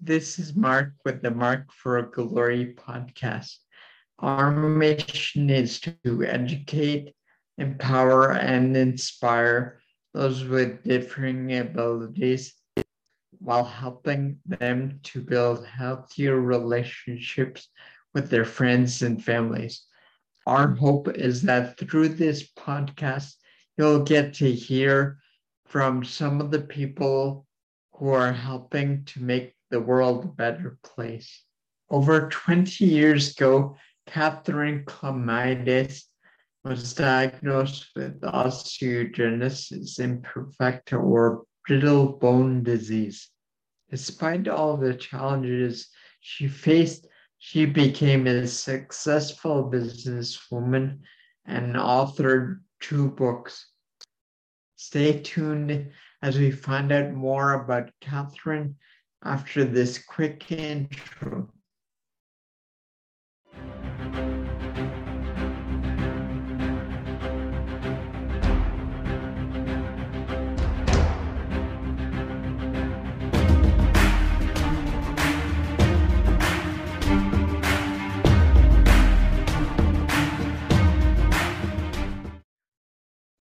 This is Mark with the Mark for Glory podcast. Our mission is to educate, empower, and inspire those with differing abilities while helping them to build healthier relationships with their friends and families. Our hope is that through this podcast, you'll get to hear from some of the people who are helping to make the world a better place. Over 20 years ago, Katherine Klimitas was diagnosed with osteogenesis imperfecta or brittle bone disease. Despite all the challenges she faced, she became a successful businesswoman and authored two books. Stay tuned as we find out more about Katherine after this quick intro.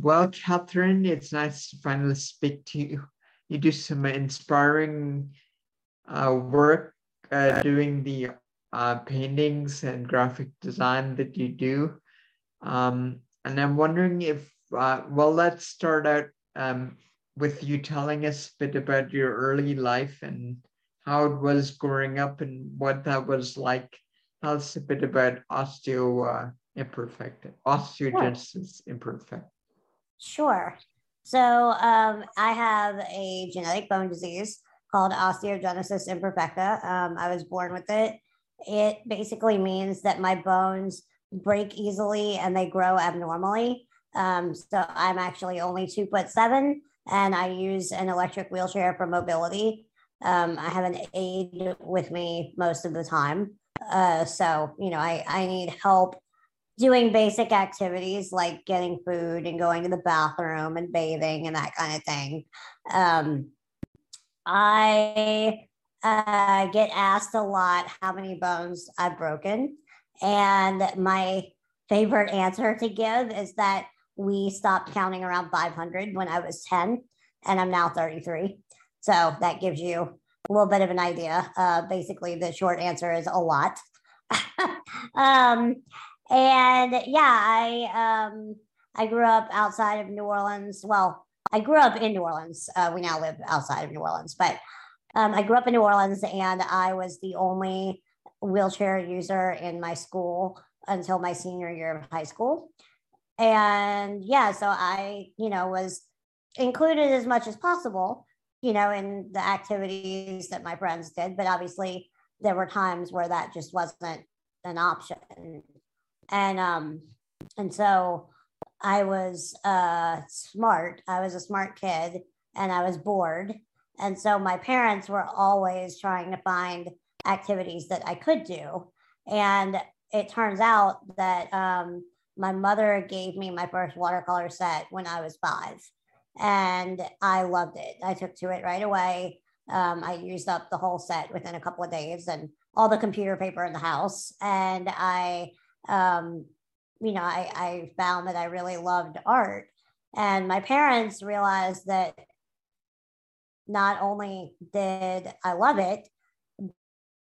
Well, Katherine, it's nice to finally speak to you. You do some inspiring work uh, doing the uh, paintings and graphic design that you do. Um, and I'm wondering if, uh, well, let's start out um, with you telling us a bit about your early life and how it was growing up and what that was like. Tell us a bit about osteo uh, imperfecta, osteogenesis sure. imperfecta. Sure. So um, I have a genetic bone disease called osteogenesis imperfecta. Um, I was born with it. It basically means that my bones break easily and they grow abnormally. Um, so I'm actually only two foot seven and I use an electric wheelchair for mobility. Um, I have an aide with me most of the time. Uh, so, you know, I, I need help doing basic activities like getting food and going to the bathroom and bathing and that kind of thing. Um, I uh, get asked a lot how many bones I've broken. And my favorite answer to give is that we stopped counting around 500 when I was 10, and I'm now 33. So that gives you a little bit of an idea. Uh, basically, the short answer is a lot. um, and yeah, I um, I grew up outside of New Orleans. Well, I grew up in New Orleans. Uh, we now live outside of New Orleans, but um, I grew up in New Orleans, and I was the only wheelchair user in my school until my senior year of high school. And yeah, so I, you know, was included as much as possible, you know, in the activities that my friends did. But obviously, there were times where that just wasn't an option and um and so I was uh smart. I was a smart kid and I was bored. And so my parents were always trying to find activities that I could do. And it turns out that um, my mother gave me my first watercolor set when I was five. And I loved it. I took to it right away. Um, I used up the whole set within a couple of days and all the computer paper in the house. And I um, you know, I, I found that I really loved art. And my parents realized that not only did I love it,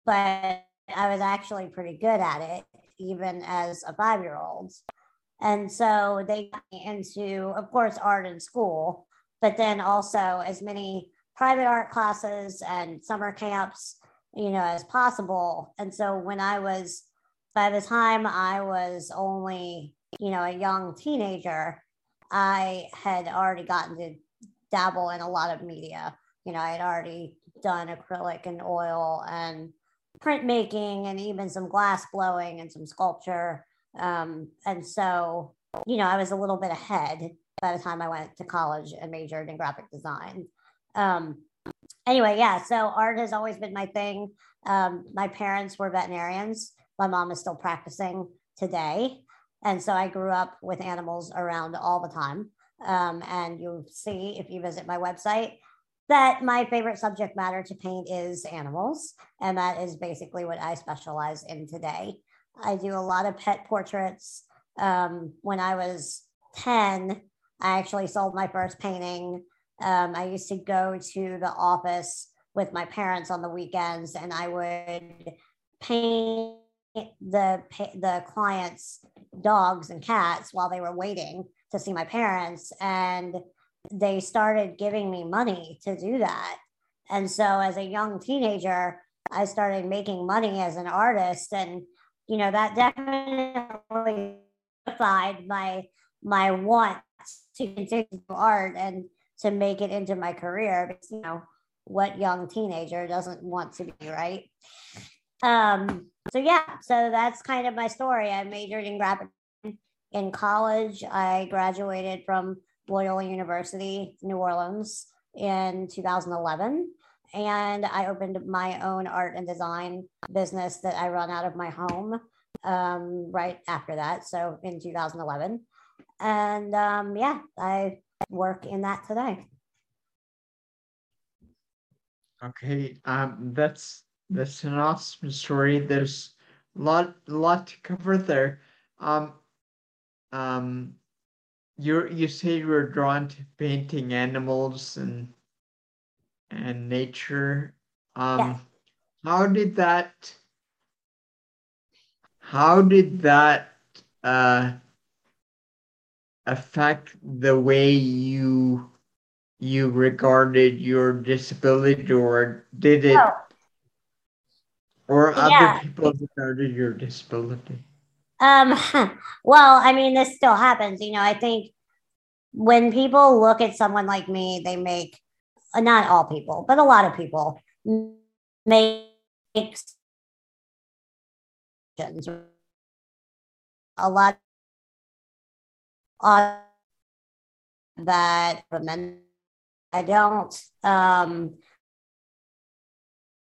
but I was actually pretty good at it, even as a five year old. And so they got me into, of course, art in school, but then also as many private art classes and summer camps, you know, as possible. And so when I was by the time I was only, you know, a young teenager, I had already gotten to dabble in a lot of media. You know, I had already done acrylic and oil and printmaking and even some glass blowing and some sculpture. Um, and so, you know, I was a little bit ahead by the time I went to college and majored in graphic design. Um, anyway, yeah, so art has always been my thing. Um, my parents were veterinarians. My mom is still practicing today. And so I grew up with animals around all the time. Um, and you'll see if you visit my website, that my favorite subject matter to paint is animals, and that is basically what I specialize in today. I do a lot of pet portraits. Um, when I was 10, I actually sold my first painting. Um, I used to go to the office with my parents on the weekends and I would paint the the clients dogs and cats while they were waiting to see my parents and they started giving me money to do that. And so as a young teenager i started making money as an artist and you know that definitely justified my my want to continue art and to make it into my career because you know what young teenager doesn't want to be right um so yeah so that's kind of my story. I majored in graphic in college. I graduated from loyola university new orleans in 2011 and i opened my own art and design business that i run out of my home um, right after that so in 2011 and um, yeah i work in that today. Okay, um, that's that's an awesome story. There's a lot, a lot to cover there. Um, um, you you say you were drawn to painting animals and and nature. Um, Yeah. how did that? How did that uh, affect the way you you regarded your disability, or did it? Or Yeah. other people regarded your disability? Um, well, I mean, this still happens. You know, I think when people look at someone like me, they make not all people, but a lot of people make a lot of that I don't um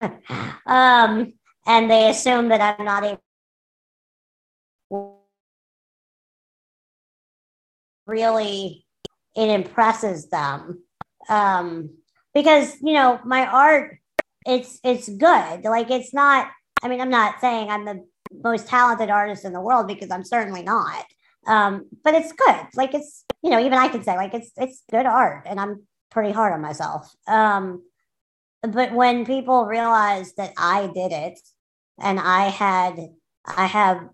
um and they assume that I'm not really it impresses them. Um because you know my art it's it's good. Like it's not i mean i'm not saying i'm the most talented artist in the world because i'm certainly not. Um but it's good. Like it's you know even i can say like it's it's good art and i'm pretty hard on myself. Um but when people realize that i did it and i had i have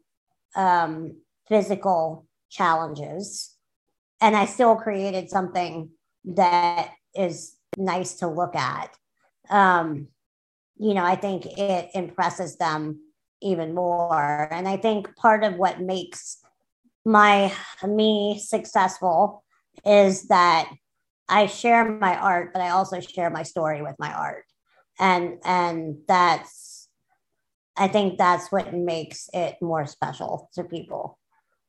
um physical challenges and I still created something that is nice to look at. Um, you know, I think it impresses them even more. And I think part of what makes my me successful is that I share my art, but I also share my story with my art. And and that's I think that's what makes it more special to people,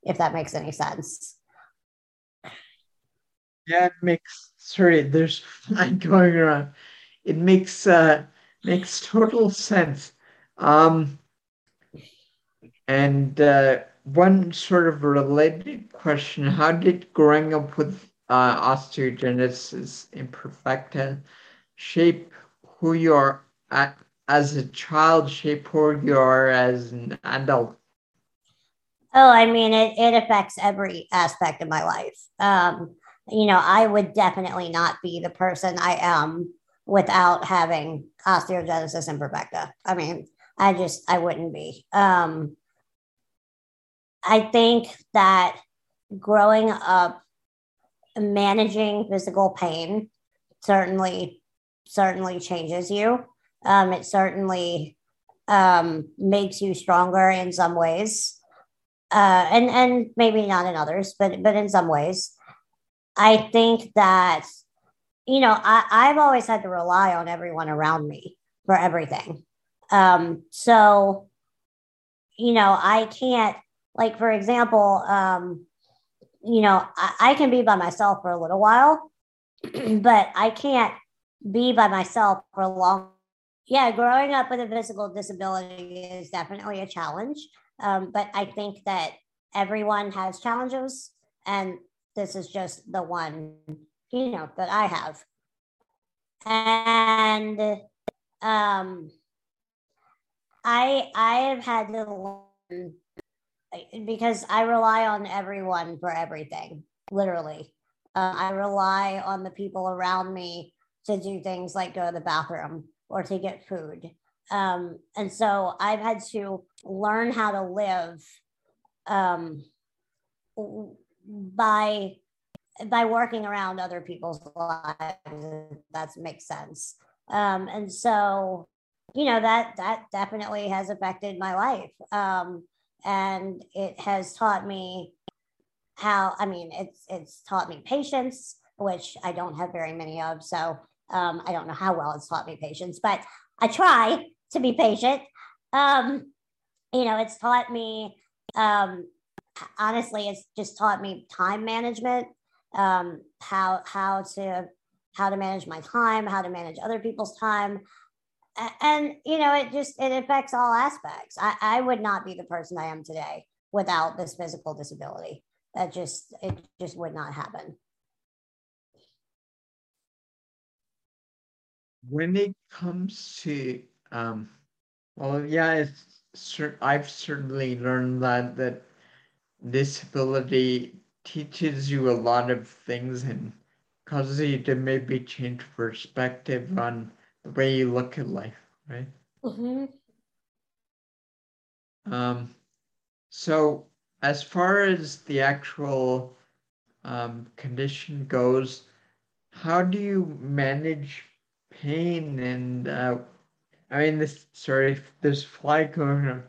if that makes any sense. Yeah, it makes sorry, there's flying going around. It makes uh makes total sense. Um and uh one sort of related question, how did growing up with uh osteogenesis imperfecta shape who you are at, as a child, shape who you are as an adult? Oh, I mean, it, it affects every aspect of my life. Um, you know, I would definitely not be the person I am without having osteogenesis imperfecta. I mean, I just, I wouldn't be. Um, I think that growing up, managing physical pain certainly, certainly changes you. Um, it certainly um, makes you stronger in some ways, uh, and and maybe not in others, but but in some ways. I think that, you know, I, I've always had to rely on everyone around me for everything. Um, so, you know, I can't, like, for example, um, you know, I, I can be by myself for a little while, but I can't be by myself for a long. Yeah, growing up with a physical disability is definitely a challenge. Um, but I think that everyone has challenges, and this is just the one, you know, that I have. and um, I I have had to learn because I rely on everyone for everything, literally. Uh, I rely on the people around me to do things like go to the bathroom or to get food. Um, and so I've had to learn how to live um, by by working around other people's lives. That makes sense. Um, and so, you know that that definitely has affected my life, um, and it has taught me how. I mean, it's it's taught me patience, which I don't have very many of. So um, I don't know how well it's taught me patience, but I try to be patient. Um, you know, it's taught me, um, honestly, it's just taught me time management, um, how, how to, how to manage my time, how to manage other people's time. And, you know, it just, it affects all aspects. I, I would not be the person I am today without this physical disability. That just, it just would not happen. When it comes to um, well, yeah, I've certainly learned that that disability teaches you a lot of things and causes you to maybe change perspective on the way you look at life, right? Mm-hmm. Um, so as far as the actual um, condition goes, how do you manage pain and uh, I mean, this sorry, this fly going on.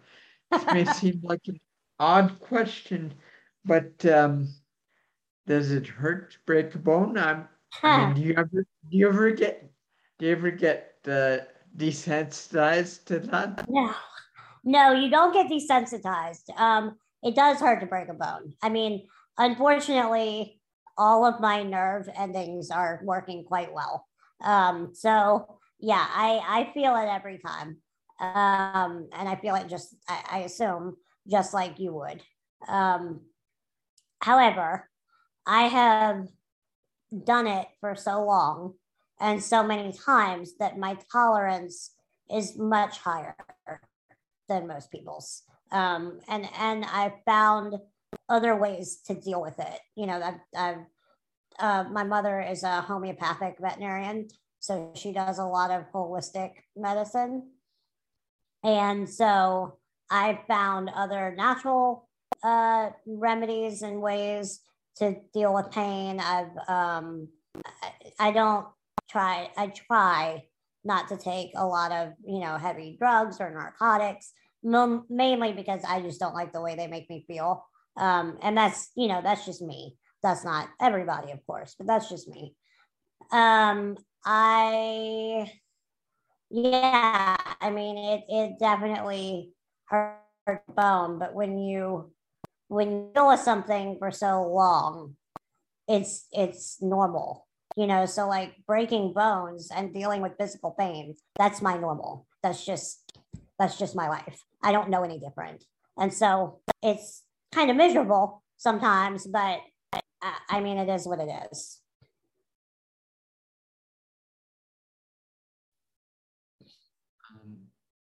This may seem like an odd question, but um, does it hurt to break a bone? I'm, I mean, do you ever do you ever get do you ever get uh, desensitized to that? No, no, you don't get desensitized. Um, it does hurt to break a bone. I mean, unfortunately, all of my nerve endings are working quite well. Um, so yeah, I, I feel it every time. Um, and I feel it just, I, I assume, just like you would. Um, however, I have done it for so long and so many times that my tolerance is much higher than most people's. Um, and and I found other ways to deal with it. You know, I've, I've uh, my mother is a homeopathic veterinarian, so she does a lot of holistic medicine. And so I found other natural uh, remedies and ways to deal with pain. I've, um, I, I don't try, I try not to take a lot of, you know, heavy drugs or narcotics, mainly because I just don't like the way they make me feel. Um, and that's, you know, that's just me. That's not everybody, of course, but that's just me. Um, I, yeah, I mean, it, it definitely hurt bone, but when you, when you deal with something for so long, it's, it's normal, you know? So like breaking bones and dealing with physical pain, that's my normal. That's just, that's just my life. I don't know any different. And so it's kind of miserable sometimes, but I I mean, it is what it is.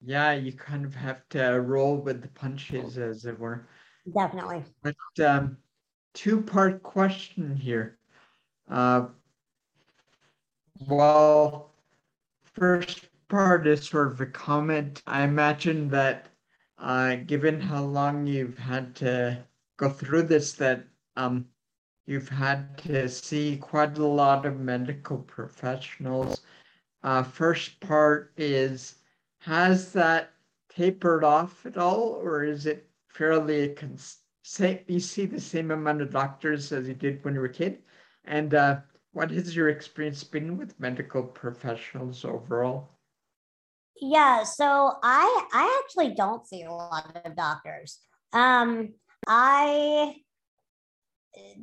yeah, you kind of have to roll with the punches, as it were. Definitely. But um, two part question here. Uh, well, first part is sort of a comment. I imagine that uh, given how long you've had to go through this, that um, you've had to see quite a lot of medical professionals. Uh, first part is has that tapered off at all, or is it fairly cons- you see the same amount of doctors as you did when you were a kid? And uh, what has your experience been with medical professionals overall? Yeah, so I I actually don't see a lot of doctors. Um, I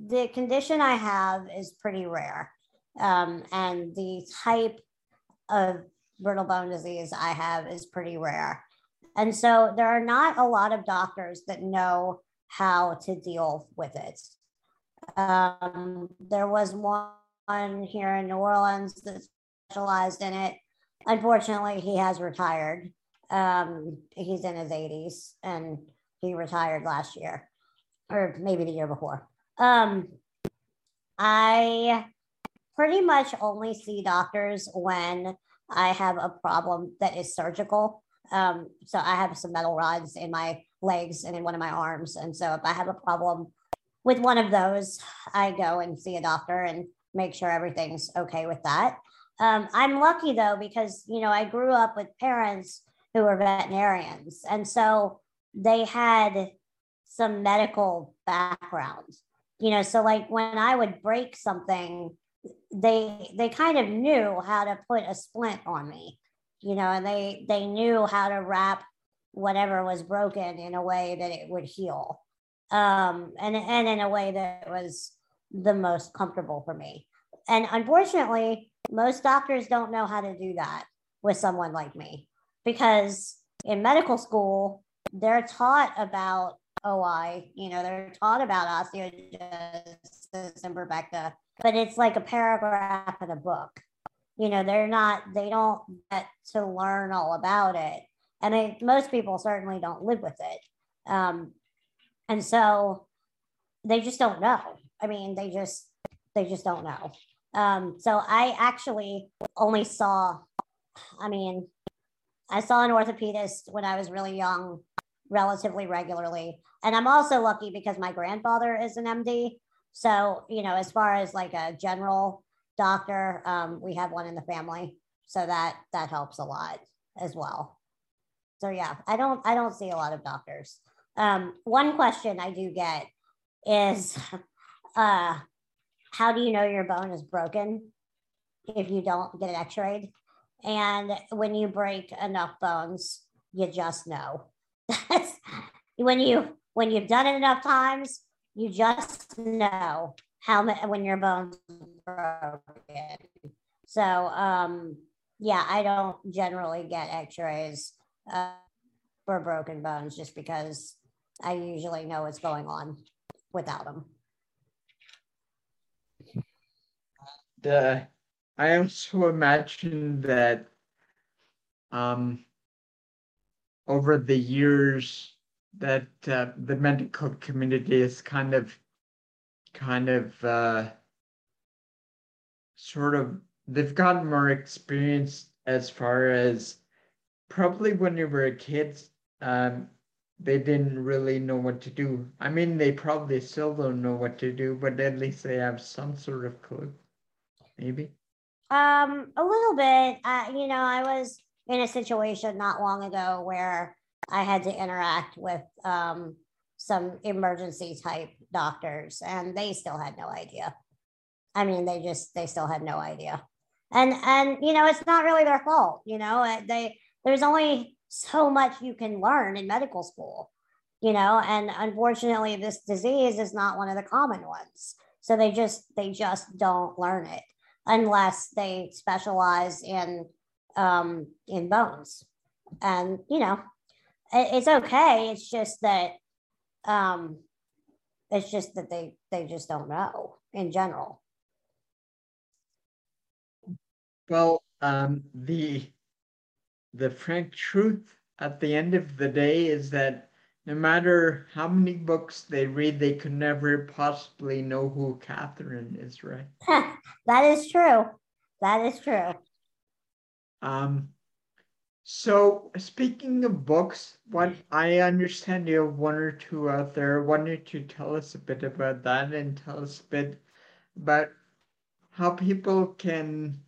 the condition I have is pretty rare, um, and the type of brittle bone disease I have is pretty rare. And so there are not a lot of doctors that know how to deal with it. Um, there was one here in New Orleans that's specialized in it. Unfortunately, he has retired. Um, he's in his 80s and he retired last year or maybe the year before. Um, I pretty much only see doctors when I have a problem that is surgical. Um, so I have some metal rods in my legs and in one of my arms. And so if I have a problem with one of those, I go and see a doctor and make sure everything's okay with that. Um, I'm lucky though, because, you know, I grew up with parents who were veterinarians. And so they had some medical background, you know, so like when I would break something, they they kind of knew how to put a splint on me you know and they they knew how to wrap whatever was broken in a way that it would heal um and and in a way that was the most comfortable for me and unfortunately most doctors don't know how to do that with someone like me because in medical school they're taught about OI, you know, they're taught about osteogenesis imperfecta, but it's like a paragraph in a book. You know, they're not, they don't get to learn all about it. And they, most people certainly don't live with it. Um, and so they just don't know. I mean, they just, they just don't know. Um, so I actually only saw, I mean, I saw an orthopedist when I was really young, relatively regularly. And I'm also lucky because my grandfather is an MD. So, you know, as far as like a general doctor, um, we have one in the family. So that that helps a lot as well. So yeah, I don't I don't see a lot of doctors. Um, one question I do get is uh how do you know your bone is broken if you don't get it x-rayed? And when you break enough bones, you just know. when you when you've done it enough times, you just know how when your bones broken. So um, yeah, I don't generally get X-rays uh, for broken bones just because I usually know what's going on without them. The I also imagine that um, over the years that uh, the medical community is kind of kind of uh, sort of they've gotten more experience as far as probably when you were a kid um, they didn't really know what to do. I mean they probably still don't know what to do but at least they have some sort of clue maybe um a little bit uh, you know i was in a situation not long ago where I had to interact with um, some emergency type doctors, and they still had no idea. I mean, they just they still had no idea, and and you know, it's not really their fault. You know, uh, they there's only so much you can learn in medical school. You know, and unfortunately, this disease is not one of the common ones. So they just they just don't learn it unless they specialize in um, in bones. And you know, it's okay. It's just that um, it's just that they they just don't know in general. Well, um, the the frank truth at the end of the day is that no matter how many books they read, they could never possibly know who Katherine is, right? that is true. That is true. Um, so speaking of books, what I understand you have one or two out there. Why don't you tell us a bit about that and tell us a bit about how people can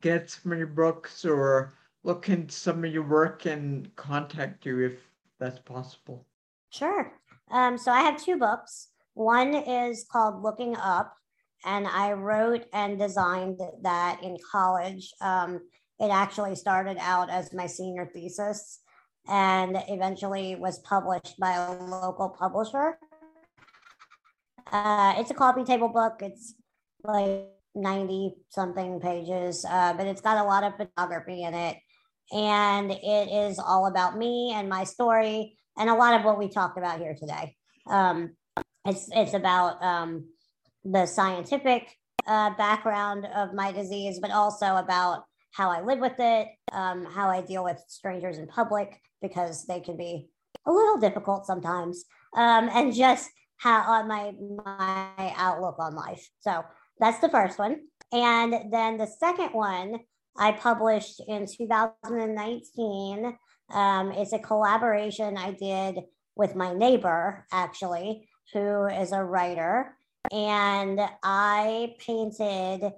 get some of your books or look into some of your work and contact you if that's possible. Sure. Um, so I have two books. One is called Looking Up, and I wrote and designed that in college. Um, it actually started out as my senior thesis and eventually was published by a local publisher. Uh, it's a coffee table book. It's like 90 something pages, uh, but it's got a lot of photography in it. And it is all about me and my story and a lot of what we talked about here today. Um, it's, it's about um, the scientific uh, background of my disease, but also about how I live with it, um, how I deal with strangers in public because they can be a little difficult sometimes, um, and just how on uh, my my outlook on life. So that's the first one, and then the second one I published in 2019. Um, it's a collaboration I did with my neighbor, actually, who is a writer. And I painted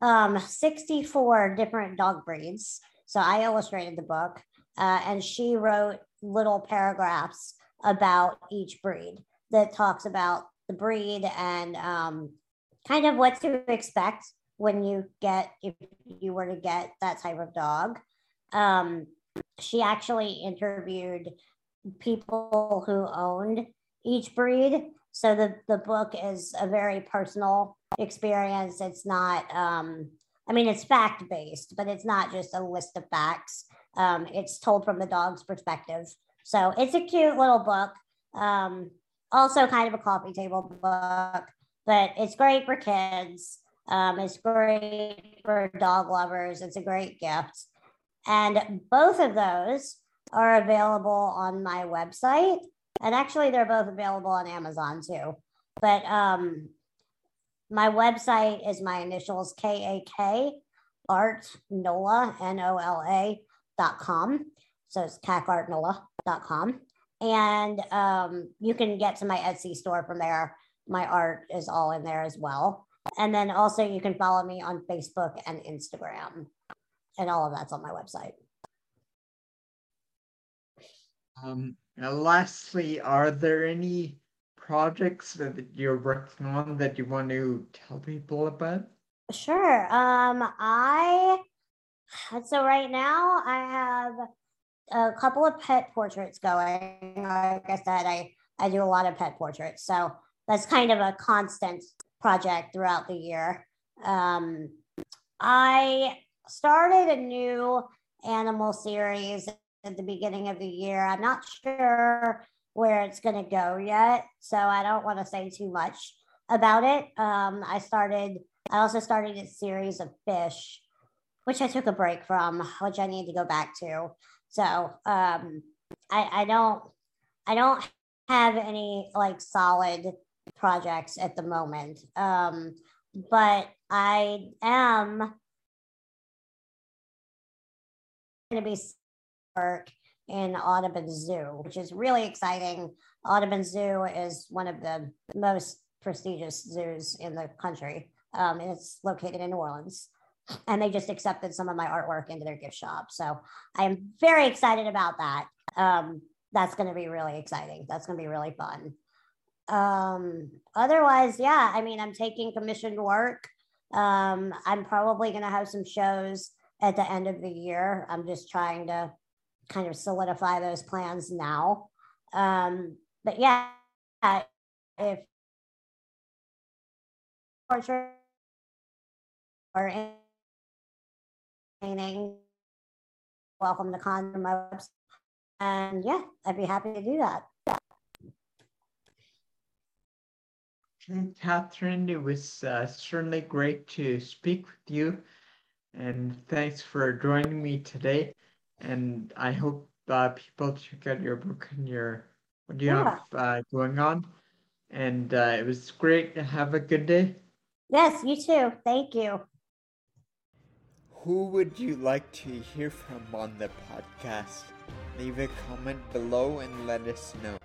um, 64 different dog breeds. So I illustrated the book, uh, and she wrote little paragraphs about each breed that talks about the breed and um, kind of what to expect when you get if you were to get that type of dog. Um, she actually interviewed people who owned each breed. So the, the book is a very personal experience. It's not, um, I mean, it's fact based, but it's not just a list of facts. Um, it's told from the dog's perspective. So it's a cute little book. Um, also, kind of a coffee table book, but it's great for kids. Um, it's great for dog lovers. It's a great gift. And both of those are available on my website. And actually, they're both available on Amazon too. But um, my website is my initials K A K art nola N O L A dot com. So it's dot com. And um, you can get to my Etsy store from there. My art is all in there as well. And then also you can follow me on Facebook and Instagram. And all of that's on my website. Um, and lastly, are there any projects that you're working on that you want to tell people about? Sure. Um, I so right now I have a couple of pet portraits going. Like I said, I I do a lot of pet portraits, so that's kind of a constant project throughout the year. Um, I started a new animal series at the beginning of the year. I'm not sure where it's going to go yet, so I don't want to say too much about it. Um, I started, I also started a series of fish, which I took a break from, which I need to go back to. So um, I, I don't, I don't have any like solid projects at the moment. Um, but I am going to be work in Audubon Zoo, which is really exciting. Audubon Zoo is one of the most prestigious zoos in the country. Um, and it's located in New Orleans. And they just accepted some of my artwork into their gift shop. So I'm very excited about that. Um, that's going to be really exciting. That's going to be really fun um otherwise yeah i mean i'm taking commissioned work. Um i'm probably going to have some shows at the end of the year. I'm just trying to kind of solidify those plans now. Um but yeah if or anything welcome to con my website and yeah i'd be happy to do that Katherine. It was uh, certainly great to speak with you. And thanks for joining me today. And I hope uh, people check out your book and your what you yeah. have uh, going on. And uh, it was great. to Have a good day. Yes, you too. Thank you. Who would you like to hear from on the podcast? Leave a comment below and let us know.